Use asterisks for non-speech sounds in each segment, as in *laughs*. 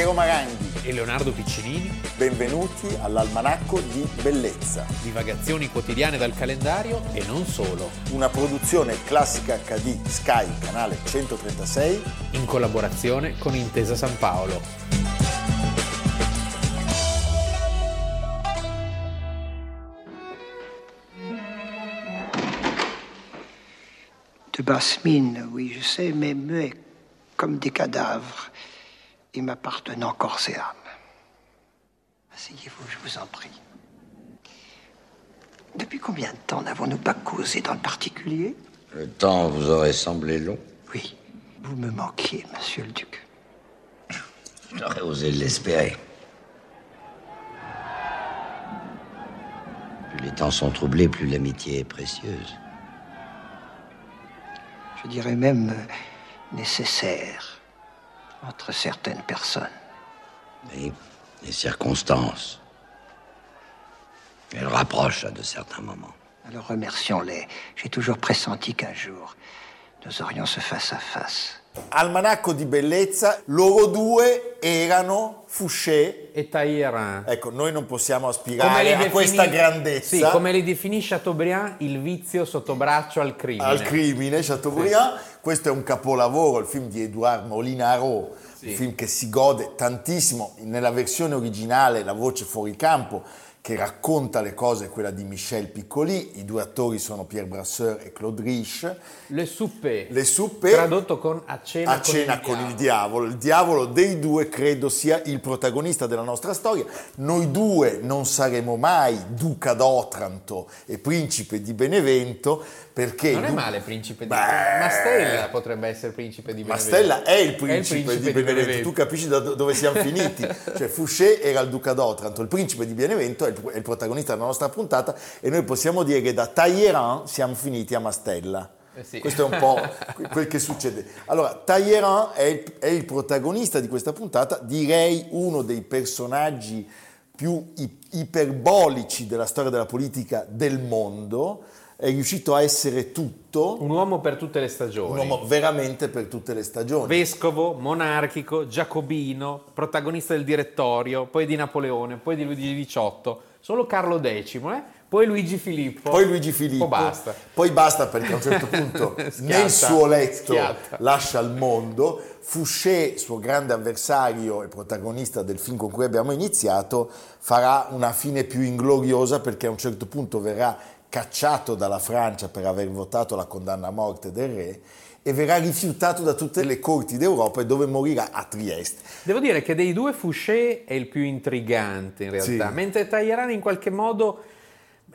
Piero Maranghi e Leonardo Piccinini. Benvenuti all'Almanacco di Bellezza. Divagazioni quotidiane dal calendario e non solo. Una produzione classica HD Sky, canale 136. In collaborazione con Intesa San Paolo. De basse mine, oui, je sais, mais muets comme des cadavres et m'appartenant corps et âme. Asseyez-vous, je vous en prie. Depuis combien de temps n'avons-nous pas causé dans le particulier? Le temps vous aurait semblé long Oui, vous me manquiez, monsieur le duc. J'aurais osé l'espérer. Plus les temps sont troublés, plus l'amitié est précieuse. Je dirais même euh, nécessaire entre certaines personnes. Oui, les circonstances. Elles rapprochent à de certains moments. Alors remercions-les. J'ai toujours pressenti qu'un jour, nous aurions ce face à face. Almanacco di bellezza, loro due erano Fouché e Talleyrand. Ecco, noi non possiamo aspirare a questa grandezza. Sì, come li definì Chateaubriand, il vizio sotto braccio al crimine. Al crimine, Chateaubriand. Sì. Questo è un capolavoro, il film di Edouard Molinaro, sì. un film che si gode tantissimo. Nella versione originale la voce fuori campo che racconta le cose è quella di Michel Piccoli, i due attori sono Pierre Brasseur e Claude Rich. Le Soupe, Le Soupe tradotto con A cena, a cena con, il, con il, diavolo. Il diavolo dei due credo sia il protagonista della nostra storia. Noi due non saremo mai Duca d'Otranto e Principe di Benevento perché... Non è male Principe di Benevento. Mastella potrebbe essere Principe di Benevento. Mastella è il Principe, è il principe di, Benevento. di, Benevento. Tu capisci da dove siamo finiti. *laughs* cioè Fouché era il Duca d'Otranto, il Principe di Benevento è il protagonista della nostra puntata e noi possiamo dire che da Talleyrand siamo finiti a Mastella. Eh sì. Questo è un po' *laughs* quel che succede. Allora, Talleyrand è il, è il, protagonista di questa puntata, direi uno dei personaggi più iperbolici della storia della politica del mondo è riuscito a essere tutto. Un uomo per tutte le stagioni. Un uomo veramente per tutte le stagioni. Vescovo, monarchico, giacobino, protagonista del direttorio, poi di Napoleone, poi di Luigi XVIII, solo Carlo X, eh? poi Luigi Filippo. Poi Luigi Filippo. Poi basta. Poi basta perché a un certo punto *laughs* nel suo letto schiatta. lascia il mondo. Fouché, suo grande avversario e protagonista del film con cui abbiamo iniziato, farà una fine più ingloriosa perché a un certo punto verrà cacciato dalla Francia per aver votato la condanna a morte del re e verrà rifiutato da tutte le corti d'Europa dove morirà a Trieste. Devo dire che dei due Fouché è il più intrigante in realtà, sì. mentre Tajirani in qualche modo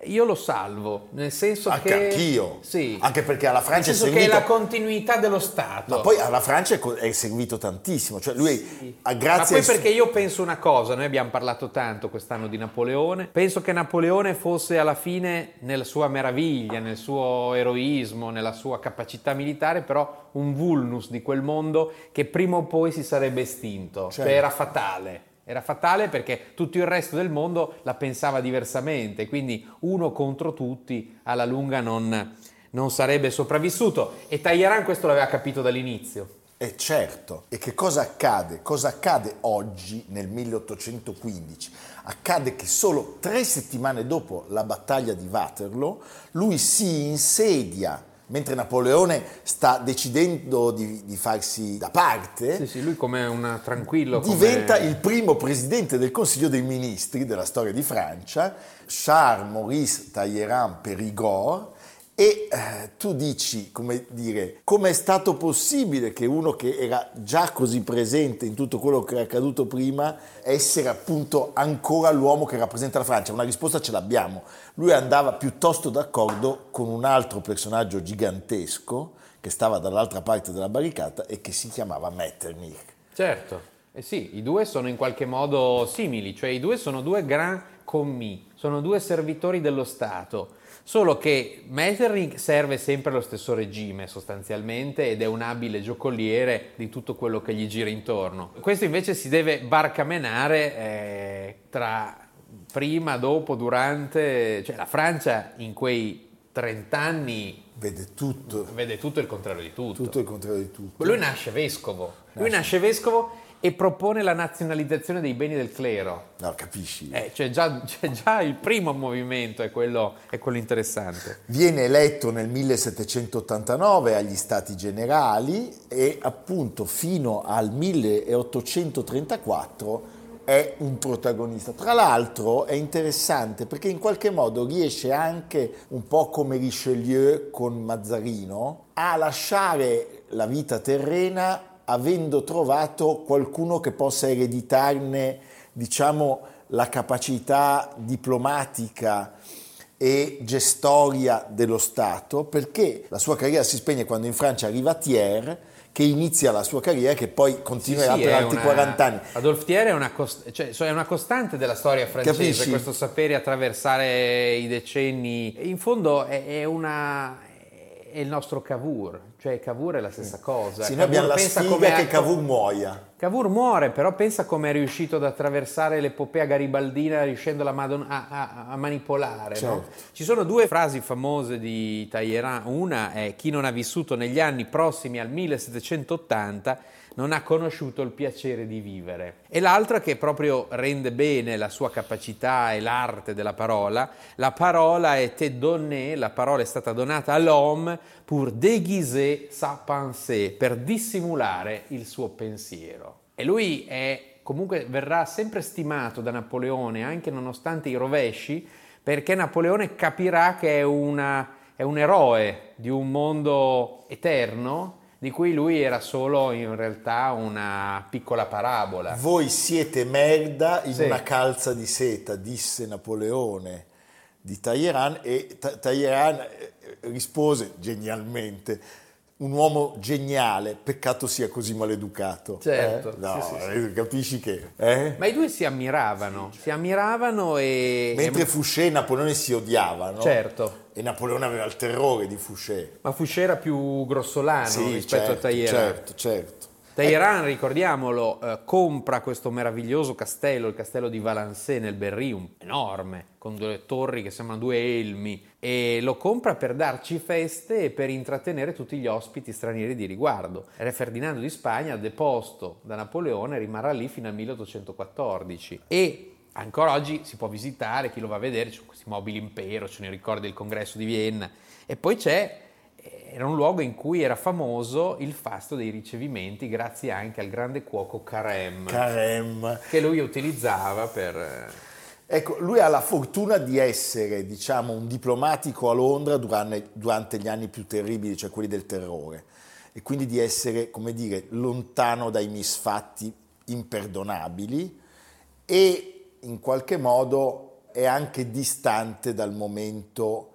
io lo salvo, nel senso anche che... Anch'io. Sì. Anche perché alla Francia è servito... che è la continuità dello Stato. Ma poi alla Francia è servito tantissimo. Cioè lui, sì. grazie Ma poi perché io penso una cosa, noi abbiamo parlato tanto quest'anno di Napoleone, penso che Napoleone fosse alla fine nella sua meraviglia, nel suo eroismo, nella sua capacità militare, però un vulnus di quel mondo che prima o poi si sarebbe estinto. Cioè. Cioè era fatale. Era fatale perché tutto il resto del mondo la pensava diversamente, quindi uno contro tutti alla lunga non, non sarebbe sopravvissuto. E Tagliaran questo l'aveva capito dall'inizio. E certo, e che cosa accade? Cosa accade oggi nel 1815? Accade che solo tre settimane dopo la battaglia di Waterloo lui si insedia mentre Napoleone sta decidendo di, di, farsi da parte, sì, sì, lui come un tranquillo diventa come... il primo presidente del Consiglio dei Ministri della storia di Francia, Charles Maurice Talleyrand Périgord, e eh, tu dici, come dire, come è stato possibile che uno che era già così presente in tutto quello che è accaduto prima essere appunto ancora l'uomo che rappresenta la Francia? Una risposta ce l'abbiamo. Lui andava piuttosto d'accordo con un altro personaggio gigantesco che stava dall'altra parte della barricata e che si chiamava Metternich. Certo, eh sì, i due sono in qualche modo simili, cioè i due sono due gran commis, sono due servitori dello Stato Solo che Metternich serve sempre allo stesso regime sostanzialmente ed è un abile giocoliere di tutto quello che gli gira intorno. Questo invece si deve barcamenare eh, tra prima, dopo, durante, cioè la Francia in quei 30 anni vede tutto. Vede tutto il contrario di tutto. Tutto il contrario di tutto. Lui nasce vescovo. Nasce. Lui nasce vescovo e propone la nazionalizzazione dei beni del clero. No, capisci? Eh, c'è, già, c'è, già, il primo movimento, è quello, è quello interessante. Viene eletto nel 1789 agli Stati Generali e appunto fino al 1834 è un protagonista. Tra l'altro è interessante perché in qualche modo riesce anche, un po' come Richelieu con Mazzarino, a lasciare la vita terrena avendo trovato qualcuno che possa ereditarne, diciamo, la capacità diplomatica e gestoria dello Stato, perché la sua carriera si spegne quando in Francia arriva Thiers, che inizia la sua carriera e che poi continuerà sì, sì, per altri una... 40 anni. Adolphe Thiers è una, cost... cioè, è una, costante della storia francese, Capisci? questo sapere attraversare i decenni. In fondo è, è, una... è il nostro Cavour, cioè Cavour è la stessa cosa. Sì, noi abbiamo la sfiga che Cavour muoia. Cavour muore, però pensa come è riuscito ad attraversare l'epopea garibaldina riuscendo a, a, a manipolare. Certo. No? Ci sono due frasi famose di Talleyrand. Una è chi non ha vissuto negli anni prossimi al 1780 non ha conosciuto il piacere di vivere. E l'altra che proprio rende bene la sua capacità e l'arte della parola, la parola è te donné, la parola è stata donata all'homme pour déguiser sa pensée, per dissimulare il suo pensiero. E lui è, comunque verrà sempre stimato da Napoleone, anche nonostante i rovesci, perché Napoleone capirà che è, una, è un eroe di un mondo eterno di cui lui era solo in realtà una piccola parabola. Voi siete merda in sì. una calza di seta, disse Napoleone di Talleyrand e Talleyrand eh, rispose genialmente un uomo geniale, peccato sia così maleducato. Certo. Eh? No, sì, sì, sì. capisci che... Eh? Ma i due si ammiravano, si ammiravano e... Mentre Fouché e Napoleone si odiavano. Certo. E Napoleone aveva il terrore di Fouché. Ma Fouché era più grossolano rispetto certo, a Talleyrand. Certo, certo. Talleyrand, ricordiamolo, eh, compra questo meraviglioso castello, il castello di Valençay nel Berry, enorme, con due torri che sembrano due elmi, e lo compra per darci feste e per intrattenere tutti gli ospiti stranieri di riguardo. Re Ferdinando di Spagna, deposto da Napoleone, rimarrà lì fino al 1814 e ancora oggi si può visitare, chi lo va a vedere, ci sono questi mobili impero, ce ne ricorda del congresso di Vienna e poi c'è era un luogo in cui era famoso il fasto dei ricevimenti grazie anche al grande cuoco Carem, Carem. che lui utilizzava per... Ecco, lui ha la fortuna di essere, diciamo, un diplomatico a Londra durante, durante gli anni più terribili, cioè quelli del terrore, e quindi di essere, come dire, lontano dai misfatti imperdonabili e in qualche modo è anche distante dal momento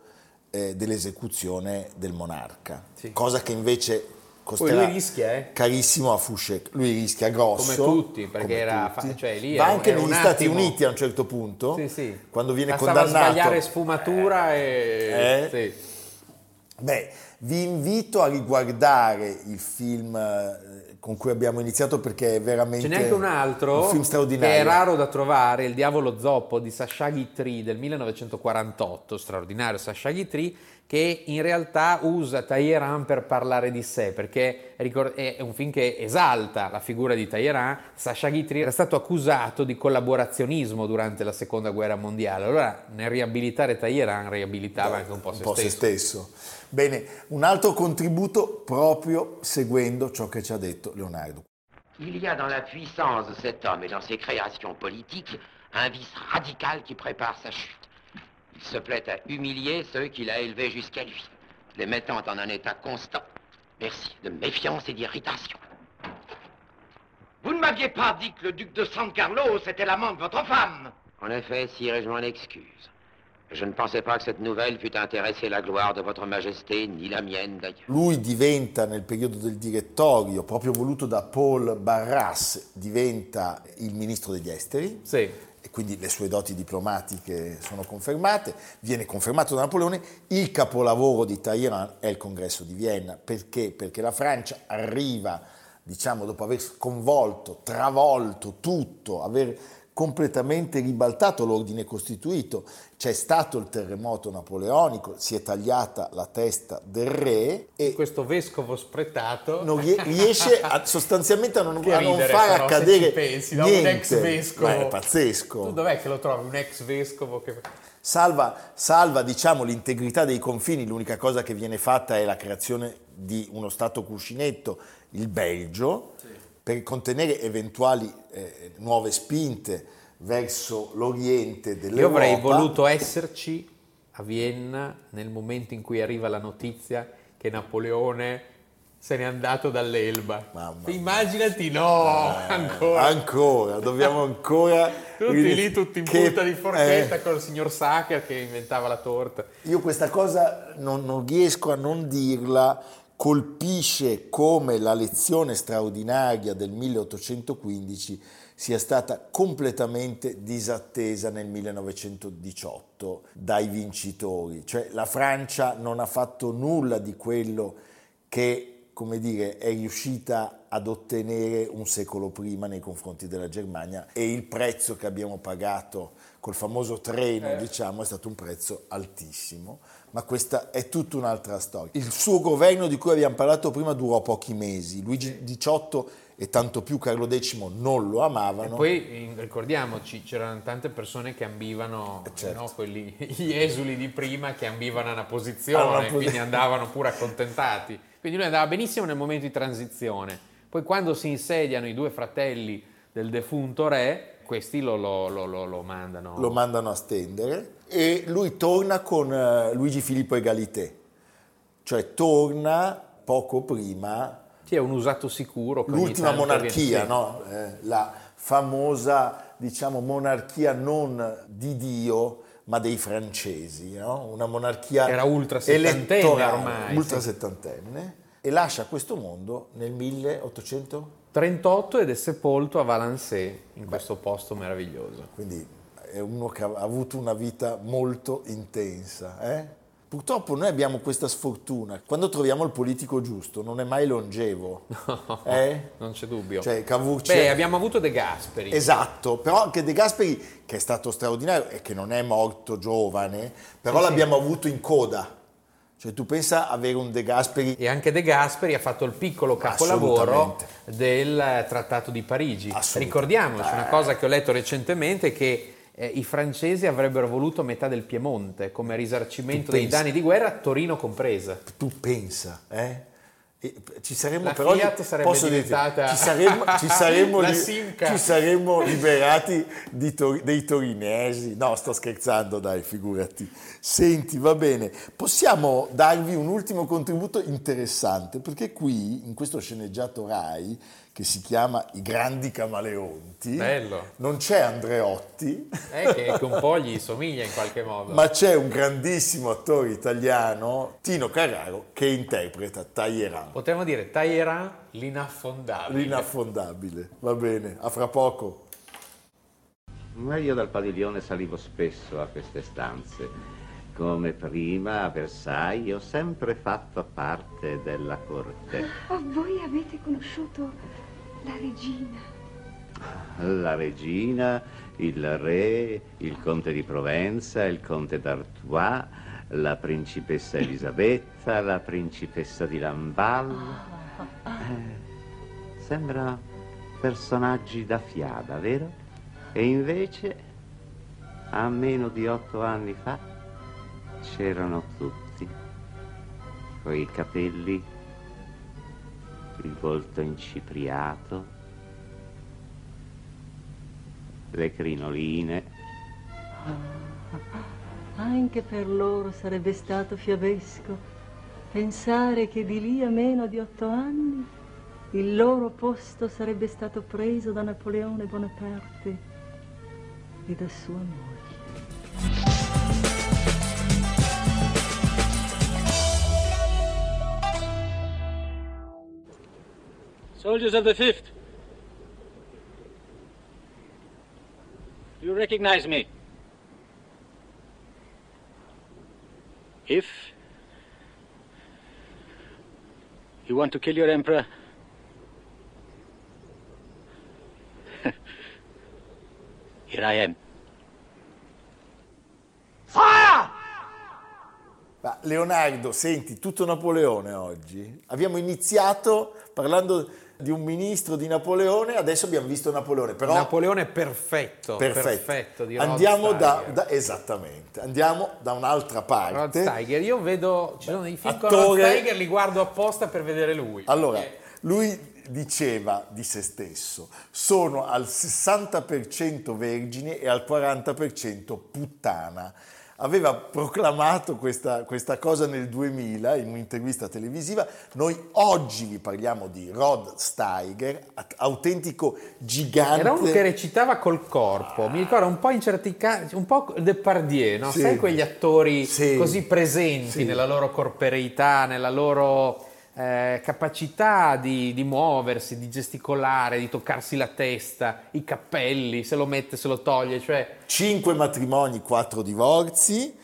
eh, dell'esecuzione del monarca, sì. cosa che invece costerà lui rischia, eh? carissimo a Fouché. Lui rischia grosso. Come tutti, perché come era, tutti. Cioè, lì Va anche negli Stati Uniti a un certo punto, sì, sì. quando viene Bastava condannato. sbagliare sfumatura e... Eh? Beh, vi invito a riguardare il film eh, con cui abbiamo iniziato perché è veramente Ce n'è anche un altro un film straordinario. che è raro da trovare, Il diavolo zoppo di Sasha Guitry del 1948, straordinario Sasha Guitry, che in realtà usa Talleyrand per parlare di sé, perché è un film che esalta la figura di Talleyrand. Sasha Guitry era stato accusato di collaborazionismo durante la seconda guerra mondiale, allora nel riabilitare Talleyrand riabilitava anche un po' se un po stesso. Se stesso. Bene, un altro contributo proprio seguendo ciò che ci ha detto Leonardo. Il y a dans la puissance de cet homme et dans ses créations politiques un vice radical qui prépare sa chute. Il se plaît à humilier ceux qu'il a élevés jusqu'à lui, les mettant en un état constant. Merci de méfiance et d'irritation. Vous ne m'aviez pas dit que le duc de San Carlos était l'amant de votre femme. En effet, sire, et je m'en excuse. Je ne pensais pas que cette nouvelle pût intéresser la gloire de votre majesté, ni la mienne d'ailleurs. Lui diventa nel periodo del direttorio, proprio voluto da Paul Barras, diventa il ministro degli esteri. Sì. E quindi le sue doti diplomatiche sono confermate, viene confermato da Napoleone, il capolavoro di Talleyrand è il congresso di Vienna, perché? Perché la Francia arriva, diciamo, dopo aver sconvolto, travolto tutto, aver completamente ribaltato l'ordine costituito. C'è stato il terremoto napoleonico, si è tagliata la testa del re e questo vescovo spretato non rie- riesce a- sostanzialmente a non, Che a non ridere, far però, se accadere ci pensi, no? Un niente. ex vescovo. Ma è pazzesco. tu dov'è che lo trovi un ex vescovo che Salva, salva, diciamo, l'integrità dei confini, l'unica cosa che viene fatta è la creazione di uno Stato cuscinetto, il Belgio, per contenere eventuali eh, nuove spinte verso l'oriente io dell'Europa. avrei voluto esserci a Vienna nel momento in cui arriva la notizia che Napoleone se n'è andato dall'Elba. Mamma. Immaginati, no, ancora. Ancora, dobbiamo ancora... *laughs* Tutti lì, tutti in Che- punta di forchetta eh, con il signor Sacher che inventava la torta. Io questa cosa non, non riesco a non dirla, colpisce come la lezione straordinaria del 1815 sia stata completamente disattesa nel 1918 dai vincitori. Cioè la Francia non ha fatto nulla di quello che, come dire, è riuscita ad ottenere un secolo prima nei confronti della Germania e il prezzo che abbiamo pagato col famoso treno, diciamo, è stato un prezzo altissimo, ma questa è tutta un'altra storia. Il suo governo di cui abbiamo parlato prima durò pochi mesi, Luigi XVIII e tanto più Carlo X non lo amavano. E poi ricordiamoci, c'erano tante persone che ambivano, Eh, certo. no, quelli, gli esuli di prima che ambivano a una posizione, A una posi- quindi andavano pure accontentati. Quindi lui andava benissimo nel momento di transizione. Poi quando si insediano i due fratelli del defunto re, questi lo, lo- lo- lo- lo mandano. lo mandano a stendere e lui torna con eh, Luigi Filippo Egalité, cioè torna poco prima Sì, è un usato sicuro. l'ultima monarchia, no? Eh, la famosa diciamo, monarchia non di Dio ma dei francesi, no? una monarchia Era ultrasettantenne elettorale, ormai, ultrasettantenne, e lascia questo mondo nel 1800, 38 ed è sepolto a Valençay, in questo posto meraviglioso. quindi è uno che ha avuto una vita molto intensa. eh? Purtroppo noi abbiamo questa sfortuna, quando troviamo il politico giusto non è mai longevo. *laughs* eh? Non c'è dubbio. Cioè, Cavour Beh, abbiamo avuto De Gasperi. Esatto, però anche De Gasperi, che è stato straordinario e che non è morto giovane, però Sì, sì. l'abbiamo avuto in coda. Cioè tu pensa avere un De Gasperi E anche De Gasperi ha fatto il piccolo capolavoro del Trattato di Parigi. Ricordiamoci una cosa che ho letto recentemente che eh, i francesi avrebbero voluto metà del Piemonte come risarcimento dei danni di guerra, Torino compresa. tu pensa, eh? Ci saremmo La però Fiat sarebbe diventata ci saremmo, ci saremmo *laughs* la li- ci saremmo liberati di tor- dei torinesi. No, sto scherzando, dai, figurati. Senti, va bene, possiamo darvi un ultimo contributo interessante perché qui in questo sceneggiato Rai che si chiama I grandi camaleonti, Bello. non c'è Andreotti, Eh, che, che un po' gli somiglia in qualche modo. ma c'è un grandissimo attore italiano, Tino Carraro, che interpreta Talleyrand. Potremmo dire Talleyrand l'inaffondabile. L'inaffondabile, va bene, a fra poco. Ma io dal padiglione salivo spesso a queste stanze. Come prima a Versailles ho sempre fatto parte della corte. Oh, voi avete conosciuto la regina. La regina, il re, il conte di Provenza, il conte d'Artois, la principessa Elisabetta, la principessa di Lamballe. Eh, sembra personaggi da fiaba, vero? E invece, a meno di otto anni fa, c'erano tutti, coi capelli, il volto incipriato, le crinoline. Anche per loro sarebbe stato fiabesco pensare che di lì a meno di otto anni il loro posto sarebbe stato preso da Napoleone Bonaparte e da sua moglie. Soldiers of the Fifth. Do you recognize me? If you want to kill your emperor, *laughs* Here I am. Ma Leonardo, senti, tutto Napoleone oggi. Abbiamo iniziato parlando di un ministro di Napoleone, adesso abbiamo visto Napoleone, però Napoleone perfetto, perfetto. perfetto di Rod Andiamo da, da- esattamente, andiamo da un'altra Rod parte. Steiger, io vedo, ci sono dei film con Rod attore- Steiger, li guardo apposta per vedere lui. Allora, lui diceva di se stesso, sono al 60% vergine e al 40% puttana. Aveva proclamato questa, questa cosa nel 2000 in un'intervista televisiva. Noi oggi vi parliamo di Rod Steiger, autentico gigante. Era uno che recitava col corpo, mi ricordo un po' in certi casi, un po' Depardieu, no? Sì. sai quegli attori Sì. così presenti Sì. nella loro corporeità, nella loro eh, capacità di, di muoversi, di gesticolare, di toccarsi la testa, i cappelli, se lo mette, se lo toglie, cioè Cinque matrimoni, quattro divorzi.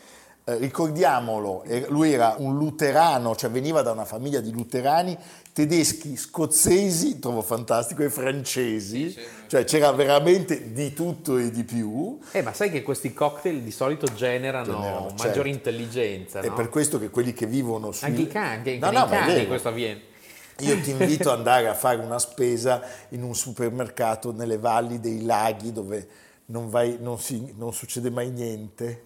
Eh, ricordiamolo, eh, lui era un luterano, cioè veniva da una famiglia di luterani tedeschi, scozzesi, trovo fantastico, e francesi, cioè c'era veramente di tutto e di più. Eh, ma sai che questi cocktail di solito generano, Generano, maggiore certo. intelligenza, È no? per questo che quelli che vivono sui... Anche i cani, anche No, no, cani questo avviene. Io ti invito *laughs* ad andare a fare una spesa in un supermercato nelle valli dei laghi dove non, vai- non si- non succede mai niente.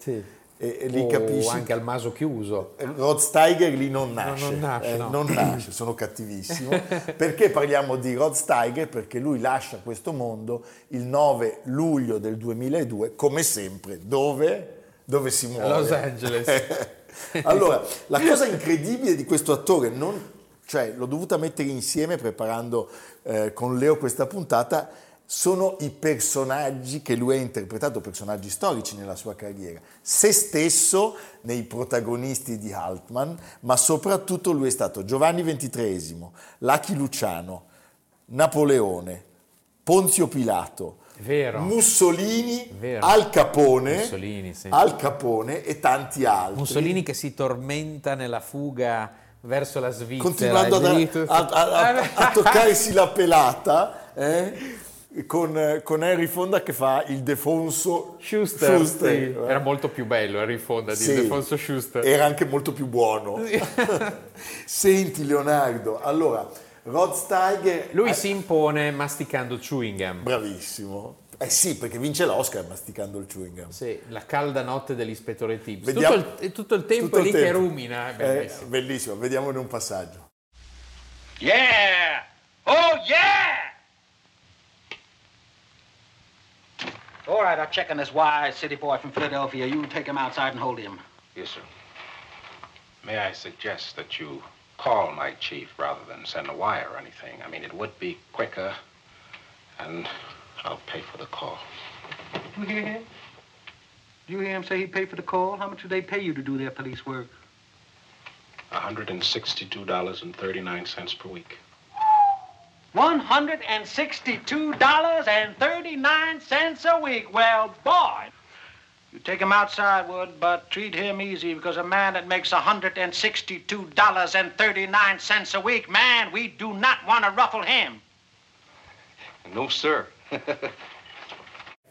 E, e lì O capisci. anche al maso chiuso. Rod Steiger lì non nasce, non nasce, eh, no. non nasce, sono cattivissimo. *laughs* Perché parliamo di Rod Steiger? Perché lui lascia questo mondo il 9 luglio del 2002, come sempre, dove? Dove si muore? Los Angeles. *laughs* allora, la cosa incredibile di questo attore, non- cioè l'ho dovuta mettere insieme preparando eh, con Leo questa puntata, sono i personaggi che lui ha interpretato, personaggi storici nella sua carriera. Se stesso nei protagonisti di Altman, ma soprattutto lui è stato Giovanni XXIII, Lucky Luciano, Napoleone, Ponzio Pilato, Vero. Mussolini, Vero. Al Capone, Mussolini, sì. Al Capone e tanti altri. Mussolini che si tormenta nella fuga verso la Svizzera. continuando a- a- a- a *laughs* toccarsi la pelata eh, con, con Henry Fonda che fa il Defonso Schuster, Schuster, sì. eh. era molto più bello Henry Fonda di Sì. Defonso Schuster. era anche molto più buono *laughs* senti Leonardo allora Rod Steiger Lui eh, si impone masticando chewing gum. bravissimo eh sì perché vince l'Oscar masticando il chewing gum Sì, la calda notte dell'ispettore Tibbs. Vediamo- Tutto, il, tutto il tempo Tutto è il lì che tempo. rumina, è Eh, bellissimo. bellissimo vediamone un passaggio Yeah! Oh, yeah! All right, I'm checking this wise city boy from Philadelphia. You take him outside and hold him. Yes, sir. May I suggest that you call my chief rather than send a wire or anything? I mean, it would be quicker, and I'll pay for the call. You hear him? You hear him say he paid for the call? How much do they pay you to do their police work? $162.39 per week. $162.39 a week. Well, boy. You take him outside, Wood, but treat him easy because a man that makes $162.39 a week, man, we do not want to ruffle him. No, sir. *laughs*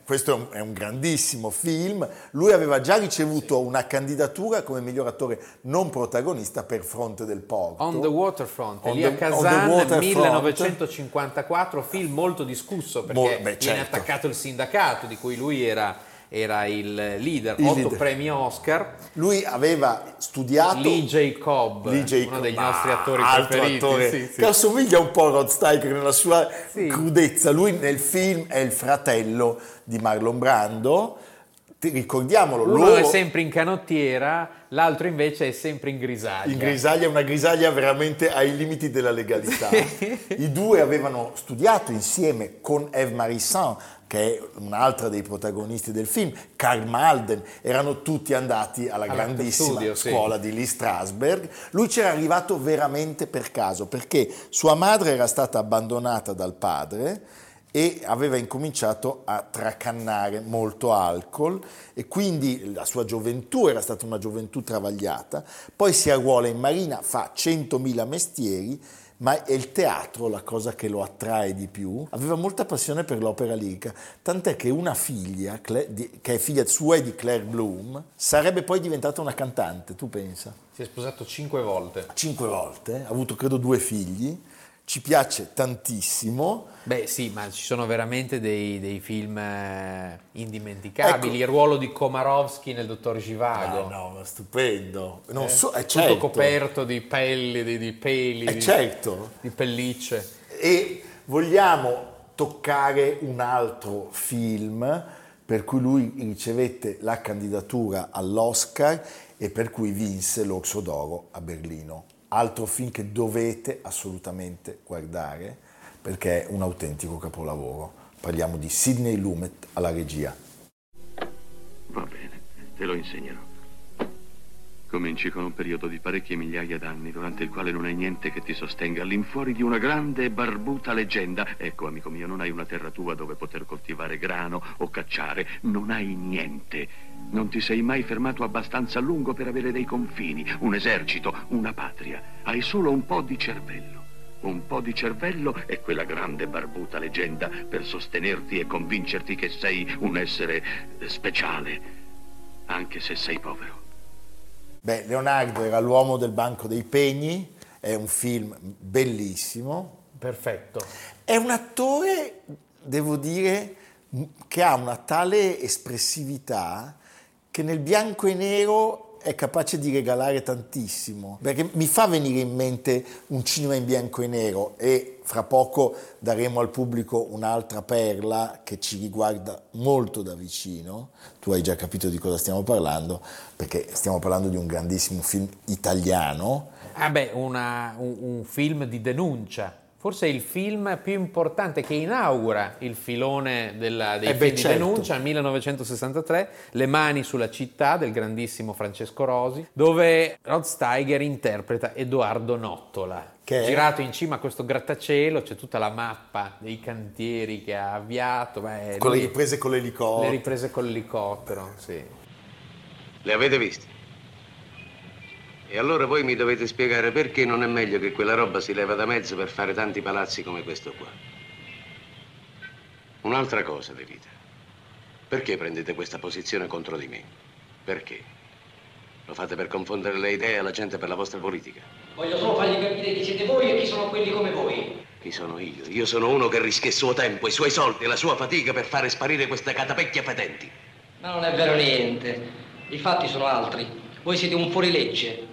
Questo è un, grandissimo film. Lui aveva già ricevuto una candidatura come miglior attore non protagonista per Fronte del Porto. On the Waterfront, On Elia the- Kazan, Waterfront. 1954, film molto discusso perché Mo- beh, viene certo. attaccato il sindacato di cui lui era, era il leader, Il otto leader. premi Oscar, Lui aveva studiato Lee. Cobb, Lee J. uno degli Cobb, nostri attori altro preferiti. attore sì, sì. che assomiglia un po' a Rod Steiger nella sua Sì. crudezza. Lui nel film è il fratello di Marlon Brando. Ti- ricordiamolo, Uno loro è sempre in canottiera, l'altro invece è sempre in grisaglia. in grisaglia, una grisaglia veramente ai limiti della legalità. *laughs* I due avevano studiato insieme con Eve Marissan, che è un'altra dei protagonisti del film, Karl Malden, erano tutti andati alla All'Arte grandissima Studio, sì. scuola di Lee Strasberg. Lui c'era arrivato veramente per caso, perché sua madre era stata abbandonata dal padre e aveva incominciato a tracannare molto alcol e quindi la sua gioventù era stata una gioventù travagliata, poi si arruola in marina, fa 100.000 mestieri, ma è il teatro la cosa che lo attrae di più. Aveva molta passione per l'opera lirica, tant'è che una figlia, che è figlia sua e di Claire Bloom, sarebbe poi diventata una cantante, tu pensa? Si è sposato cinque volte. Cinque volte, ha avuto credo due figli ci piace tantissimo. Beh sì, ma ci sono veramente dei, dei film eh, indimenticabili. Ecco. Il ruolo di Komarovsky nel Dottor Givago. Ah, no, ma stupendo. Non eh, so, è tutto certo. coperto di pelli, di, di peli, è di, certo. di pellicce. E vogliamo toccare un altro film per cui lui ricevette la candidatura all'Oscar e per cui vinse l'Orso d'Oro a Berlino altro film che dovete assolutamente guardare perché è un autentico capolavoro. Parliamo di Sidney Lumet alla regia. Va bene, te lo insegnerò. Cominci con un periodo di parecchie migliaia d'anni, durante il quale non hai niente che ti sostenga all'infuori di una grande e barbuta leggenda. Ecco, amico mio, non hai una terra tua dove poter coltivare grano o cacciare. Non hai niente. Non ti sei mai fermato abbastanza a lungo per avere dei confini, un esercito, una patria. Hai solo un po' di cervello. Un po' di cervello e quella grande barbuta leggenda per sostenerti e convincerti che sei un essere speciale, anche se sei povero. Beh, Leonardo era l'uomo del Banco dei Pegni, è un film bellissimo. Perfetto. È un attore, devo dire, che ha una tale espressività che nel bianco e nero è capace di regalare tantissimo, perché mi fa venire in mente un cinema in bianco e nero e fra poco daremo al pubblico un'altra perla che ci riguarda molto da vicino. Tu hai già capito di cosa stiamo parlando, perché stiamo parlando di un grandissimo film italiano. Ah beh, una, un, un film di denuncia forse è il film più importante che inaugura il filone della, dei eh beh, film certo. di denuncia, 1963, Le mani sulla città del grandissimo Francesco Rosi, dove Rod Steiger interpreta Edoardo Nottola. Che Girato in cima a questo grattacielo, c'è tutta la mappa dei cantieri che ha avviato. Beh, con lui, le riprese con l'elicottero. Le riprese con l'elicottero, sì. Le avete viste? E allora voi mi dovete spiegare perché non è meglio che quella roba si leva da mezzo per fare tanti palazzi come questo qua. Un'altra cosa, De Vita. Perché prendete questa posizione contro di me? Perché? Lo fate per confondere le idee alla gente per la vostra politica? Voglio solo fargli capire chi siete voi e chi sono quelli come voi. Chi sono io? Io sono uno che rischia il suo tempo, i suoi soldi e la sua fatica per fare sparire queste catapecchie fetenti. Ma non è vero niente. I fatti sono altri. Voi siete un fuorilegge.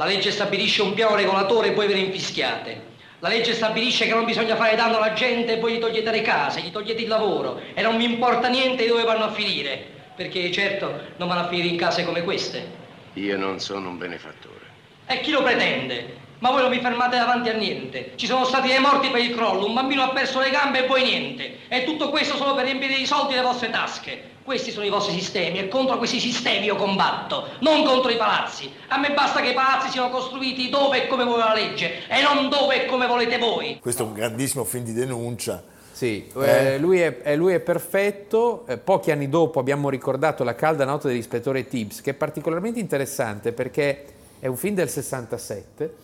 La legge stabilisce un piano regolatore e voi ve ne infischiate. La legge stabilisce che non bisogna fare danno alla gente e voi gli togliete le case, gli togliete il lavoro e non mi importa niente di dove vanno a finire, perché certo non vanno a finire in case come queste. Io non sono un benefattore. E chi lo pretende? Ma voi non vi fermate davanti a niente. Ci sono stati dei morti per il crollo, un bambino ha perso le gambe e voi niente. E tutto questo solo per riempire di soldi le vostre tasche. Questi sono i vostri sistemi e contro questi sistemi io combatto, non contro i palazzi. A me basta che i palazzi siano costruiti dove e come vuole la legge e non dove e come volete voi. Questo è un grandissimo film di denuncia. Sì, eh. Eh, lui, è, lui, è, perfetto. Eh, pochi anni dopo abbiamo ricordato La calda notte dell'ispettore Tibbs, che è particolarmente interessante perché è un film del 67.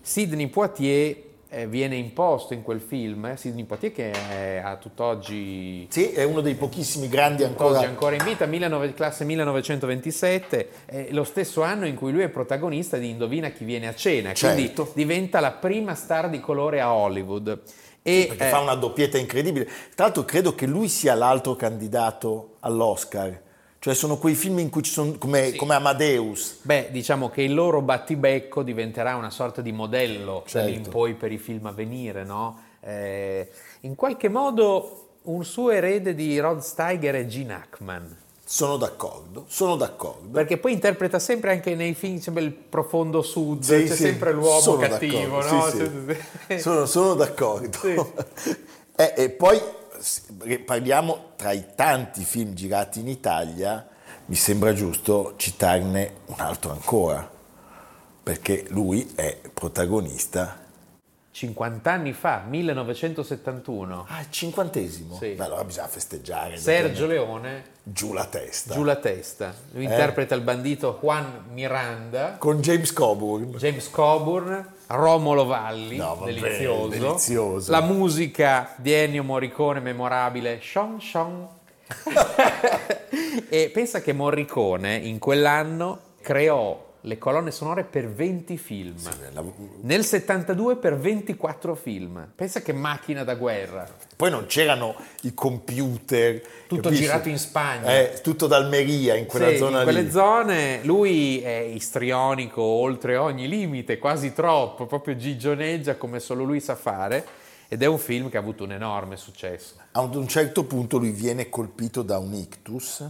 Sidney Poitier eh, viene imposto in quel film, eh, Sidney Poitier che è a tutt'oggi... Sì, è uno dei pochissimi grandi ancora... ancora in vita, 19, classe 1927, è lo stesso anno in cui lui è protagonista di Indovina chi viene a cena, quindi certo. diventa la prima star di colore a Hollywood. E, perché eh, fa una doppietta incredibile. Tra l'altro credo che lui sia l'altro candidato all'Oscar cioè sono quei film in cui ci sono come, sì. come, Amadeus. Beh, diciamo che il loro battibecco diventerà una sorta di modello certo. in poi per i film a venire, no? Eh, in qualche modo un suo erede di Rod Steiger è Gene Hackman. Sono d'accordo, sono d'accordo. Perché poi interpreta sempre anche nei film sempre il profondo sud, sì, c'è sì, sempre l'uomo cattivo, no? Sono, sono, d'accordo. *laughs* eh, e poi parliamo tra i tanti film girati in Italia, mi sembra giusto citarne un altro ancora, perché lui è protagonista 50 anni fa, 1971. Ah, il cinquantesimo? Sì. Beh, allora bisogna festeggiare. Sergio Leone, Giù la testa. giù la testa. Lui Eh? interpreta il bandito Juan Miranda, Con James Coburn. James Coburn, Romolo Valli, No, vabbè, delizioso. delizioso. La musica di Ennio Morricone, memorabile, Shon Shon. *laughs* *laughs* e pensa che Morricone in quell'anno creò le colonne sonore per 20 film. Nel 72 per 24 film. Pensa che macchina da guerra. Poi non c'erano i computer. Tutto capisci? girato in Spagna. Eh, tutto d'Almeria, in quella Sì, zona in quelle lì. zone lui è istrionico oltre ogni limite, quasi troppo, proprio gigioneggia come solo lui sa fare ed è un film che ha avuto un enorme successo. A un certo punto lui viene colpito da un ictus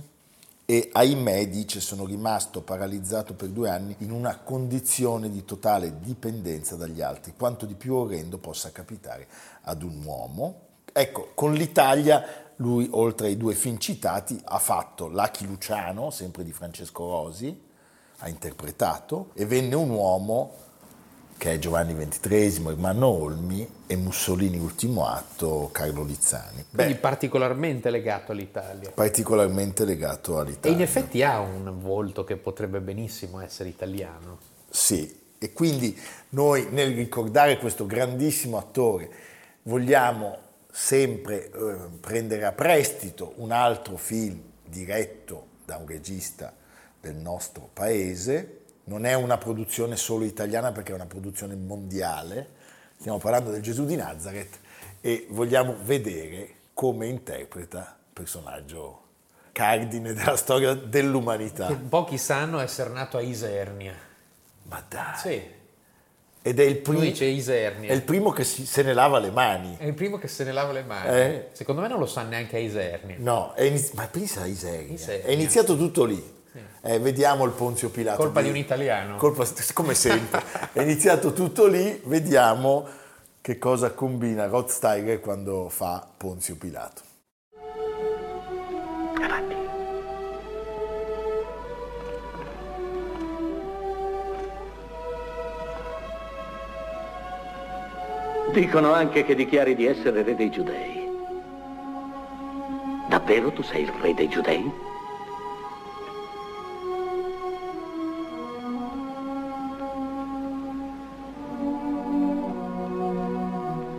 e ahimè dice sono rimasto paralizzato per due anni in una condizione di totale dipendenza dagli altri, quanto di più orrendo possa capitare ad un uomo. Ecco, con l'Italia lui oltre ai due film citati ha fatto Lucky Luciano, sempre di Francesco Rosi, ha interpretato e venne un uomo che è Giovanni XXIII, Ermanno Olmi e Mussolini ultimo atto, Carlo Lizzani. Quindi Beh, particolarmente legato all'Italia. particolarmente legato E all'Italia. in effetti ha un volto che potrebbe benissimo essere italiano. Sì, e quindi noi nel ricordare questo grandissimo attore vogliamo sempre eh, prendere a prestito un altro film diretto da un regista del nostro paese. Non è una produzione solo italiana perché è una produzione mondiale. Stiamo parlando del Gesù di Nazareth e vogliamo vedere come interpreta il personaggio cardine della storia dell'umanità. Che pochi sanno essere nato a Isernia. Ma dai! Sì, Ed è il primo, lui dice Isernia. è il primo che si- se ne lava le mani. È il primo che se ne lava le mani. Eh? Secondo me non lo sa neanche a Isernia. No, iniz- ma pensa a Isernia. Isernia. È iniziato tutto lì. Eh, vediamo il Ponzio Pilato. Colpa di un italiano. Colpa- come sempre. *laughs* è iniziato tutto lì, vediamo che cosa combina Rod Steiger quando fa Ponzio Pilato. Dicono anche che dichiari di essere re dei giudei. Davvero tu sei il re dei giudei?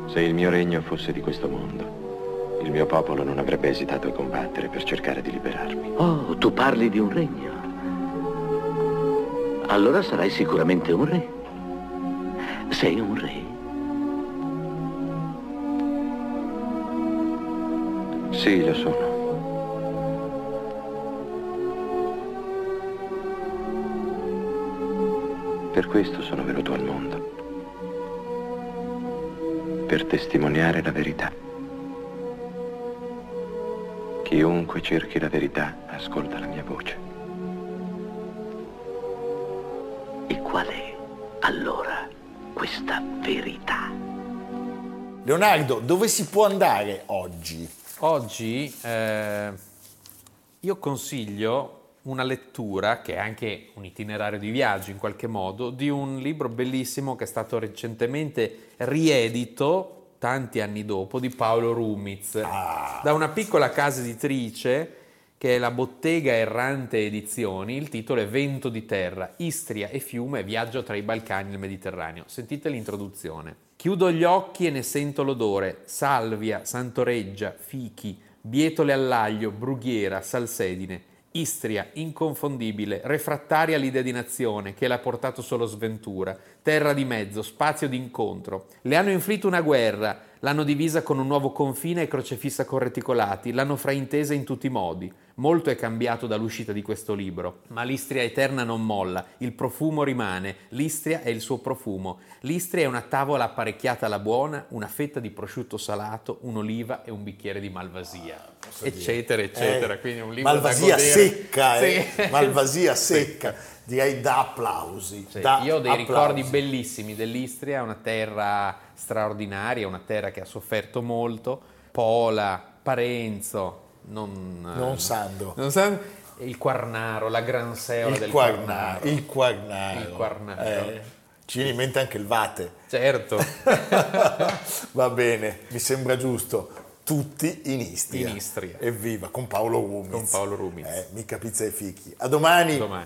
Se il mio regno fosse di questo mondo, il mio popolo non avrebbe esitato a combattere per cercare di liberarmi. Oh, tu parli di un regno. Allora sarai sicuramente un re. Sei un re. Sì, lo sono. Per questo sono venuto al mondo. Per testimoniare la verità. Chiunque cerchi la verità ascolta la mia voce. E qual è allora questa verità? Leonardo, dove si può andare oggi? Oggi eh, io consiglio una lettura, che è anche un itinerario di viaggio in qualche modo, di un libro bellissimo che è stato recentemente riedito, tanti anni dopo, di Paolo Rumiz, da una piccola casa editrice che è la Bottega Errante Edizioni, il titolo è Vento di terra, Istria e fiume, viaggio tra i Balcani e il Mediterraneo. Sentite l'introduzione. Chiudo gli occhi e ne sento l'odore, salvia, santoreggia, fichi, bietole all'aglio, brughiera, salsedine. Istria, inconfondibile, refrattaria all'idea di nazione che l'ha portato solo sventura, terra di mezzo, spazio d'incontro. Le hanno inflitto una guerra, l'hanno divisa con un nuovo confine e crocefissa con reticolati, l'hanno fraintesa in tutti i modi. Molto è cambiato dall'uscita di questo libro, ma l'Istria eterna non molla, il profumo rimane, l'Istria è il suo profumo. L'Istria è una tavola apparecchiata alla buona, una fetta di prosciutto salato, un'oliva e un bicchiere di malvasia, eccetera, eccetera. Eh, Quindi un libro Malvasia secca, eh? Sì. Malvasia *laughs* secca, direi da applausi. Sì, da io ho dei applausi. ricordi bellissimi dell'Istria, una terra straordinaria, una terra che ha sofferto molto. Pola, Parenzo, non, Non Sandro. non Sandro, e il Quarnaro, la gran seola Il del Quarnaro, il Quarnaro. Il Quarnaro. Eh, Ci viene in mente anche il Vate. Certo. *laughs* Va bene, mi sembra giusto. Tutti in Istria. In Istria. Evviva, con Paolo Rumiz. Con Paolo Rumiz. Eh, mica pizza e fichi. A domani. Domani.